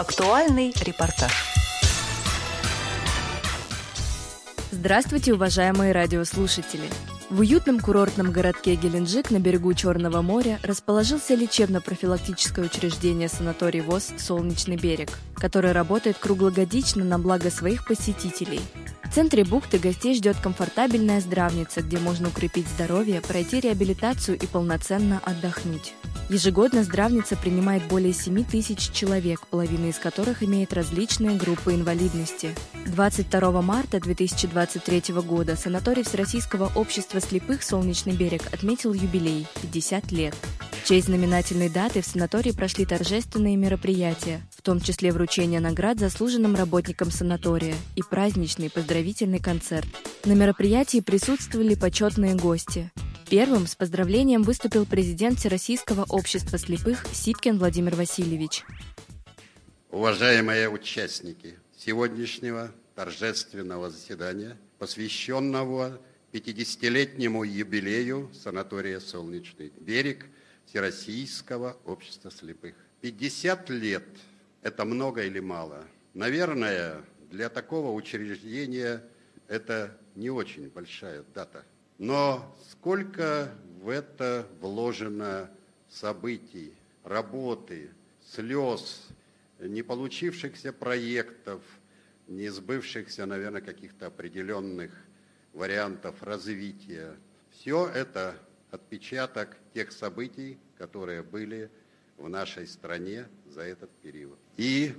Актуальный репортаж. Здравствуйте, уважаемые радиослушатели! В уютном курортном городке Геленджик на берегу Черного моря расположился лечебно-профилактическое учреждение санаторий ВОЗ «Солнечный берег», который работает круглогодично на благо своих посетителей. В центре бухты гостей ждет комфортабельная здравница, где можно укрепить здоровье, пройти реабилитацию и полноценно отдохнуть. Ежегодно здравница принимает более 7 тысяч человек, половина из которых имеет различные группы инвалидности. 22 марта 2023 года санаторий Всероссийского общества слепых «Солнечный берег» отметил юбилей – 50 лет. В честь знаменательной даты в санатории прошли торжественные мероприятия, в том числе вручение наград заслуженным работникам санатория и праздничный поздравительный концерт. На мероприятии присутствовали почетные гости. Первым с поздравлением выступил президент Всероссийского общества слепых Сипкин Владимир Васильевич. Уважаемые участники сегодняшнего торжественного заседания, посвященного 50-летнему юбилею санатория «Солнечный берег» Всероссийского общества слепых. 50 лет – это много или мало? Наверное, для такого учреждения это не очень большая дата – но сколько в это вложено событий, работы, слез, не получившихся проектов, не сбывшихся, наверное, каких-то определенных вариантов развития. Все это отпечаток тех событий, которые были в нашей стране за этот период. И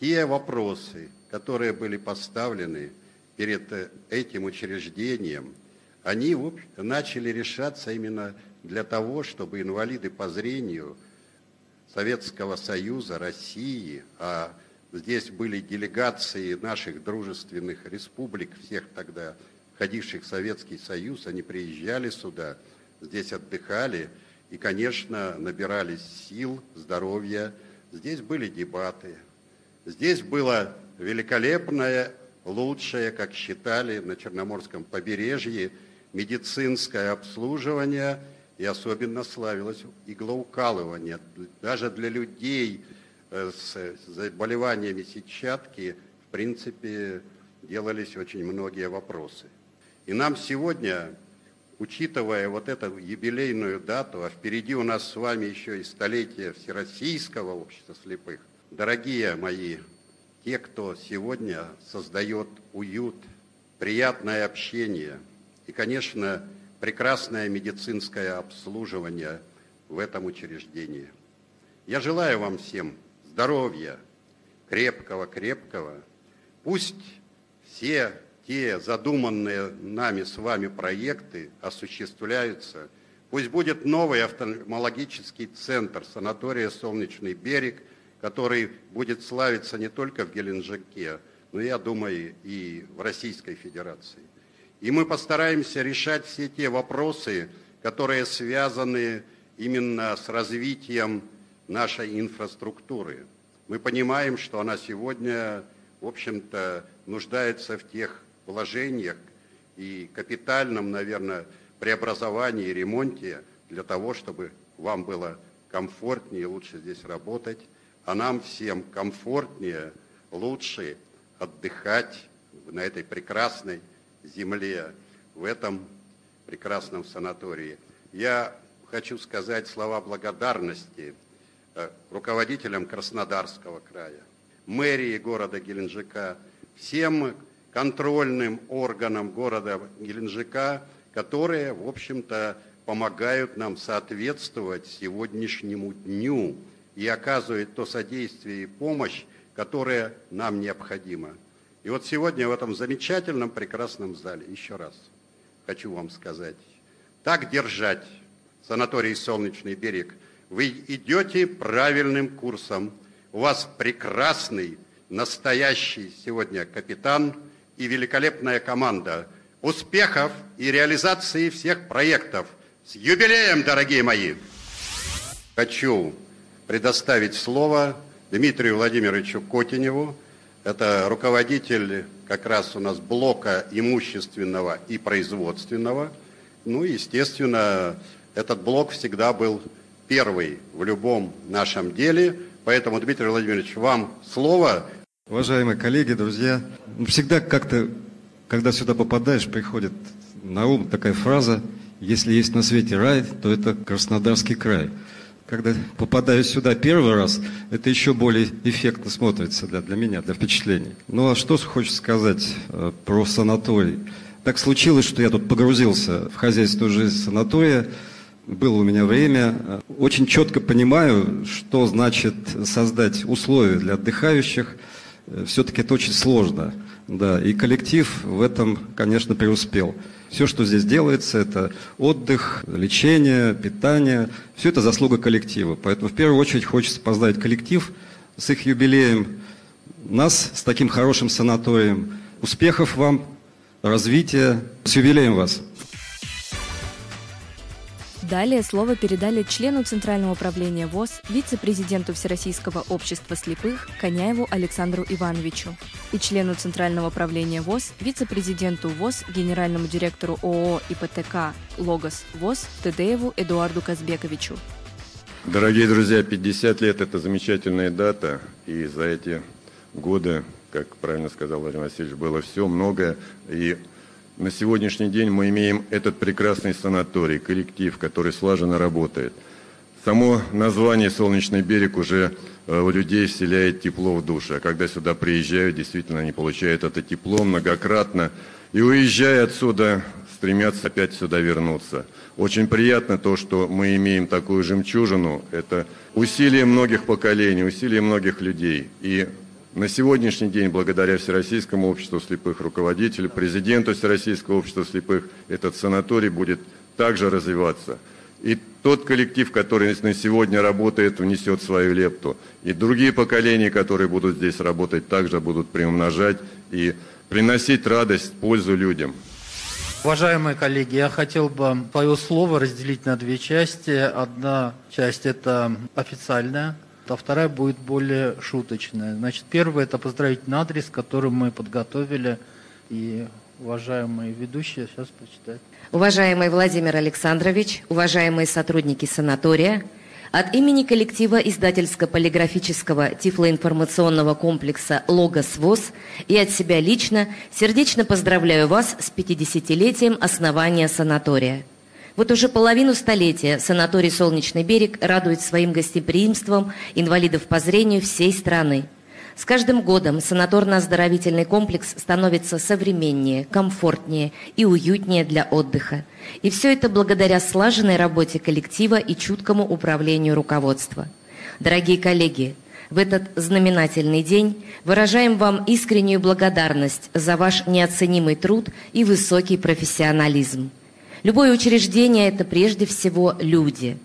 те вопросы, которые были поставлены перед этим учреждением – они начали решаться именно для того, чтобы инвалиды по зрению Советского Союза, России, а здесь были делегации наших дружественных республик, всех тогда входивших в Советский Союз, они приезжали сюда, здесь отдыхали и, конечно, набирались сил, здоровья. Здесь были дебаты. Здесь было великолепное, лучшее, как считали, на Черноморском побережье – медицинское обслуживание и особенно славилось иглоукалывание. Даже для людей э, с заболеваниями сетчатки, в принципе, делались очень многие вопросы. И нам сегодня, учитывая вот эту юбилейную дату, а впереди у нас с вами еще и столетие Всероссийского общества слепых, дорогие мои, те, кто сегодня создает уют, приятное общение – и, конечно, прекрасное медицинское обслуживание в этом учреждении. Я желаю вам всем здоровья, крепкого-крепкого. Пусть все те задуманные нами с вами проекты осуществляются. Пусть будет новый офтальмологический центр санатория «Солнечный берег», который будет славиться не только в Геленджике, но, я думаю, и в Российской Федерации. И мы постараемся решать все те вопросы, которые связаны именно с развитием нашей инфраструктуры. Мы понимаем, что она сегодня, в общем-то, нуждается в тех вложениях и капитальном, наверное, преобразовании и ремонте для того, чтобы вам было комфортнее лучше здесь работать, а нам всем комфортнее, лучше отдыхать на этой прекрасной земле, в этом прекрасном санатории. Я хочу сказать слова благодарности э, руководителям Краснодарского края, мэрии города Геленджика, всем контрольным органам города Геленджика, которые, в общем-то, помогают нам соответствовать сегодняшнему дню и оказывают то содействие и помощь, которая нам необходима. И вот сегодня в этом замечательном, прекрасном зале, еще раз хочу вам сказать, так держать санаторий «Солнечный берег», вы идете правильным курсом. У вас прекрасный, настоящий сегодня капитан и великолепная команда. Успехов и реализации всех проектов. С юбилеем, дорогие мои! Хочу предоставить слово Дмитрию Владимировичу Котеневу, это руководитель как раз у нас блока имущественного и производственного. Ну, естественно, этот блок всегда был первый в любом нашем деле, Поэтому, Дмитрий Владимирович, вам слово. Уважаемые коллеги, друзья, всегда как-то, когда сюда попадаешь, приходит на ум такая фраза «Если есть на свете рай, то это Краснодарский край». Когда попадаю сюда первый раз, это еще более эффектно смотрится для, для меня, для впечатлений. Ну а что хочется сказать э, про санаторий? Так случилось, что я тут погрузился в хозяйственную жизнь санатория, было у меня время. Очень четко понимаю, что значит создать условия для отдыхающих. Все-таки это очень сложно. Да, и коллектив в этом, конечно, преуспел. Все, что здесь делается, это отдых, лечение, питание. Все это заслуга коллектива. Поэтому в первую очередь хочется поздравить коллектив с их юбилеем, нас с таким хорошим санаторием. Успехов вам, развития. С юбилеем вас! Далее слово передали члену Центрального управления ВОЗ, вице-президенту Всероссийского общества слепых Коняеву Александру Ивановичу и члену Центрального управления ВОЗ, вице-президенту ВОЗ, генеральному директору ООО ИПТК «Логос ВОЗ» Тедееву Эдуарду Казбековичу. Дорогие друзья, 50 лет – это замечательная дата, и за эти годы, как правильно сказал Владимир Васильевич, было все, многое, и на сегодняшний день мы имеем этот прекрасный санаторий, коллектив, который слаженно работает. Само название «Солнечный берег» уже э, у людей вселяет тепло в душу. А когда сюда приезжают, действительно они получают это тепло многократно. И уезжая отсюда, стремятся опять сюда вернуться. Очень приятно то, что мы имеем такую жемчужину. Это усилие многих поколений, усилие многих людей. И на сегодняшний день, благодаря Всероссийскому обществу слепых руководителю, президенту Всероссийского общества слепых, этот санаторий будет также развиваться. И тот коллектив, который на сегодня работает, внесет свою лепту. И другие поколения, которые будут здесь работать, также будут приумножать и приносить радость, пользу людям. Уважаемые коллеги, я хотел бы свое слово разделить на две части. Одна часть – это официальная, а вторая будет более шуточная. Значит, первая – это поздравительный адрес, который мы подготовили, и уважаемые ведущие сейчас прочитают. Уважаемый Владимир Александрович, уважаемые сотрудники санатория, от имени коллектива издательско-полиграфического тифлоинформационного комплекса «Логос ВОЗ» и от себя лично сердечно поздравляю вас с 50-летием основания санатория – вот уже половину столетия санаторий «Солнечный берег» радует своим гостеприимством инвалидов по зрению всей страны. С каждым годом санаторно-оздоровительный комплекс становится современнее, комфортнее и уютнее для отдыха. И все это благодаря слаженной работе коллектива и чуткому управлению руководства. Дорогие коллеги, в этот знаменательный день выражаем вам искреннюю благодарность за ваш неоценимый труд и высокий профессионализм. Любое учреждение – это прежде всего люди.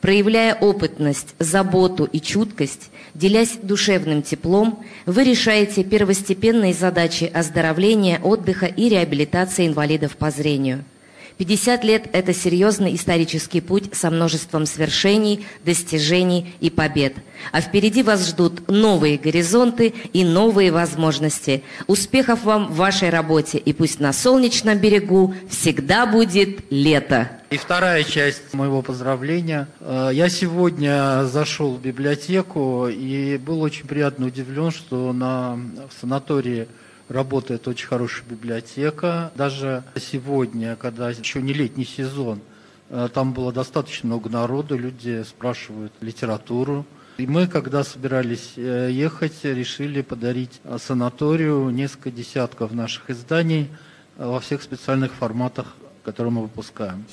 Проявляя опытность, заботу и чуткость, делясь душевным теплом, вы решаете первостепенные задачи оздоровления, отдыха и реабилитации инвалидов по зрению – 50 лет – это серьезный исторический путь со множеством свершений, достижений и побед. А впереди вас ждут новые горизонты и новые возможности. Успехов вам в вашей работе. И пусть на солнечном берегу всегда будет лето. И вторая часть моего поздравления. Э, я сегодня зашел в библиотеку и был очень приятно удивлен, что на, в санатории работает очень хорошая библиотека. Даже сегодня, когда еще не летний сезон, э, там было достаточно много народу, люди спрашивают литературу. И мы, когда собирались э, ехать, решили подарить санаторию несколько десятков наших изданий э, во всех специальных форматах, которые мы выпускаем.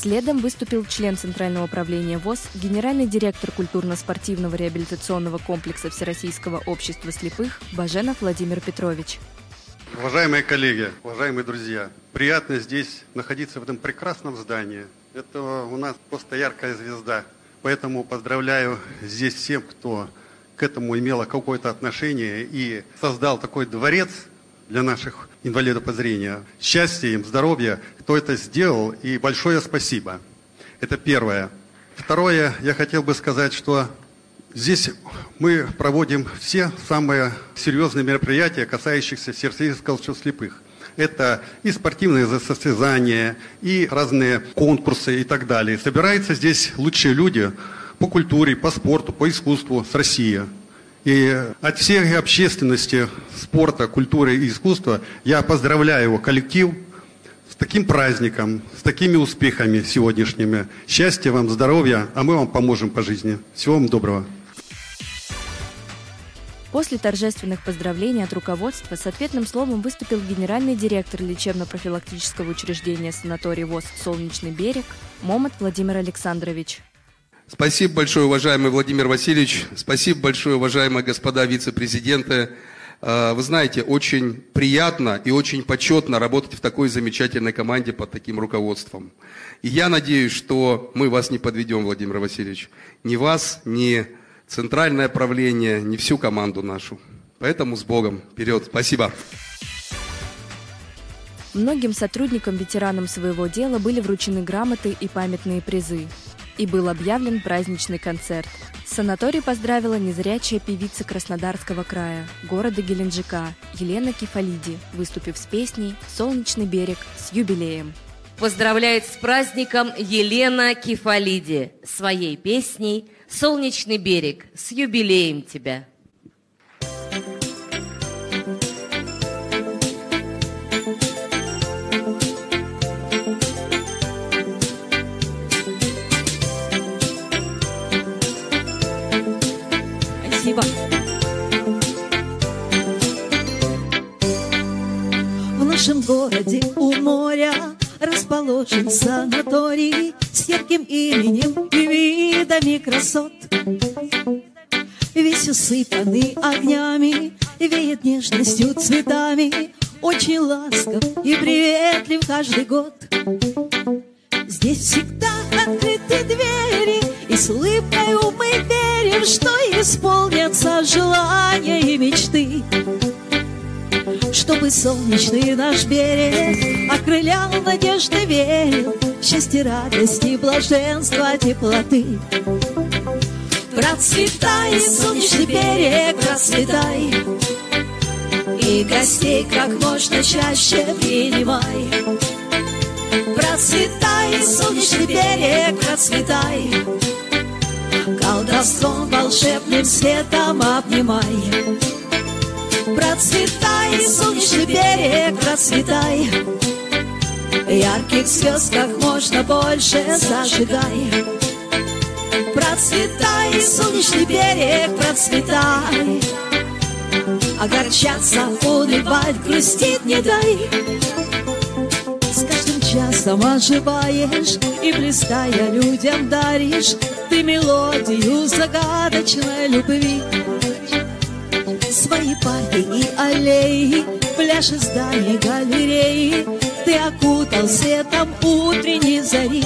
Следом выступил член Центрального управления ВОЗ, генеральный директор культурно-спортивного реабилитационного комплекса Всероссийского общества слепых Баженов Владимир Петрович. Уважаемые коллеги, уважаемые друзья, приятно здесь находиться в этом прекрасном здании. Это у нас просто яркая звезда. Поэтому поздравляю здесь всем, кто к этому имело какое-то отношение и создал такой дворец для наших инвалидов по зрению. Счастья им, здоровья, кто это сделал, и большое спасибо. Это первое. Второе, я хотел бы сказать, что здесь мы проводим все самые серьезные мероприятия, касающиеся общества слепых. Это и спортивные состязания, и разные конкурсы и так далее. Собираются здесь лучшие люди по культуре, по спорту, по искусству с Россией. И от всей общественности спорта, культуры и искусства я поздравляю его коллектив с таким праздником, с такими успехами сегодняшними. Счастья вам, здоровья, а мы вам поможем по жизни. Всего вам доброго. После торжественных поздравлений от руководства с ответным словом выступил генеральный директор лечебно-профилактического учреждения санаторий ВОЗ «Солнечный берег» Момот Владимир Александрович. Спасибо большое, уважаемый Владимир Васильевич. Спасибо большое, уважаемые господа вице-президенты. А, вы знаете, очень приятно и очень почетно работать в такой замечательной команде под таким руководством. И я надеюсь, что мы вас не подведем, Владимир Васильевич. Ни вас, ни центральное правление, ни всю команду нашу. Поэтому с Богом. Вперед. Спасибо. Многим сотрудникам-ветеранам своего дела были вручены грамоты и памятные призы и был объявлен праздничный концерт. Санаторий поздравила незрячая певица Краснодарского края, города Геленджика, Елена Кефалиди, выступив с песней «Солнечный берег» с юбилеем. Поздравляет с праздником Елена Кефалиди своей песней «Солнечный берег» с юбилеем тебя. Расположен санаторий с ярким именем и видами красот. Весь усыпанный огнями, веет нежностью цветами, очень ласков и приветлив каждый год. Здесь всегда открыты двери, и с улыбкой мы верим, что исполнятся желания и мечты. Чтобы солнечный наш берег Окрылял надежды верил Счастье, радости, блаженства, теплоты. Процветай, солнечный берег, процветай. И гостей как можно чаще принимай. Процветай, солнечный берег, процветай. Колдовством волшебным светом обнимай Процветай, солнечный берег, процветай. Ярких звезд как можно больше зажигай. Процветай, солнечный берег, процветай. Огорчаться, унывать, грустить не дай. С каждым часом оживаешь И блистая людям даришь. Ты мелодию загадочной любви Свои парки и аллеи, пляжи, здания, галереи Ты окутал светом утренней зари.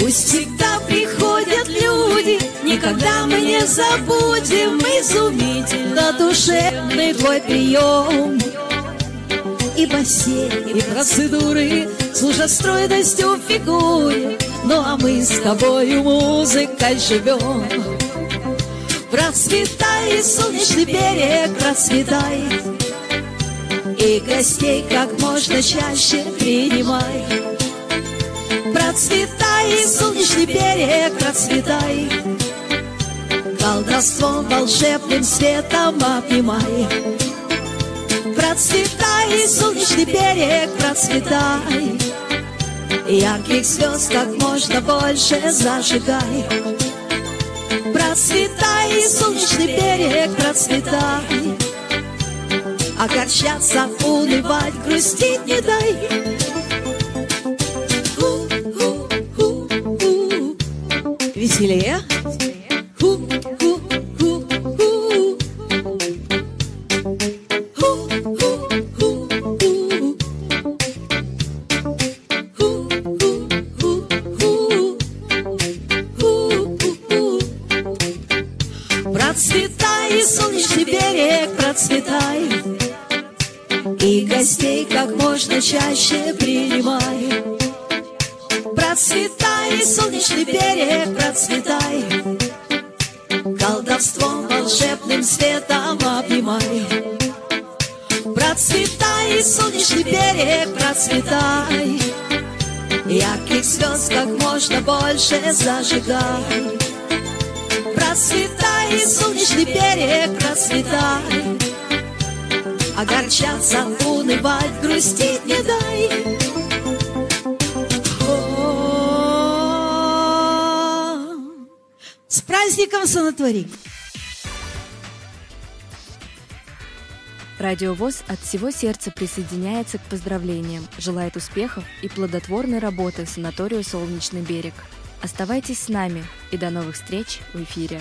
Пусть всегда приходят люди, никогда мы не забудем Изумительно душевный твой прием. И бассейн, и процедуры служат стройностью фигуре Ну а мы с тобою музыкой живем Процветай, солнечный берег, процветай. И гостей как можно чаще принимай. Процветай, солнечный берег, процветай. Колдовством волшебным светом обнимай. Процветай, солнечный берег, процветай. Ярких звезд как можно больше зажигай Процветай, солнечный берег, процветай. Огорчаться, унывать, грустить не дай. Веселее чаще принимай Процветай, солнечный берег, процветай. Колдовством волшебным светом обнимай. Процветай, солнечный берег, процветай. Ярких звезд как можно больше зажигай. Процветай, солнечный берег, процветай Огорчаться, унывать, грустить не дай С праздником санаторий! Радио ВОЗ от всего сердца присоединяется к поздравлениям, желает успехов и плодотворной работы санаторию «Солнечный берег». Оставайтесь с нами и до новых встреч в эфире.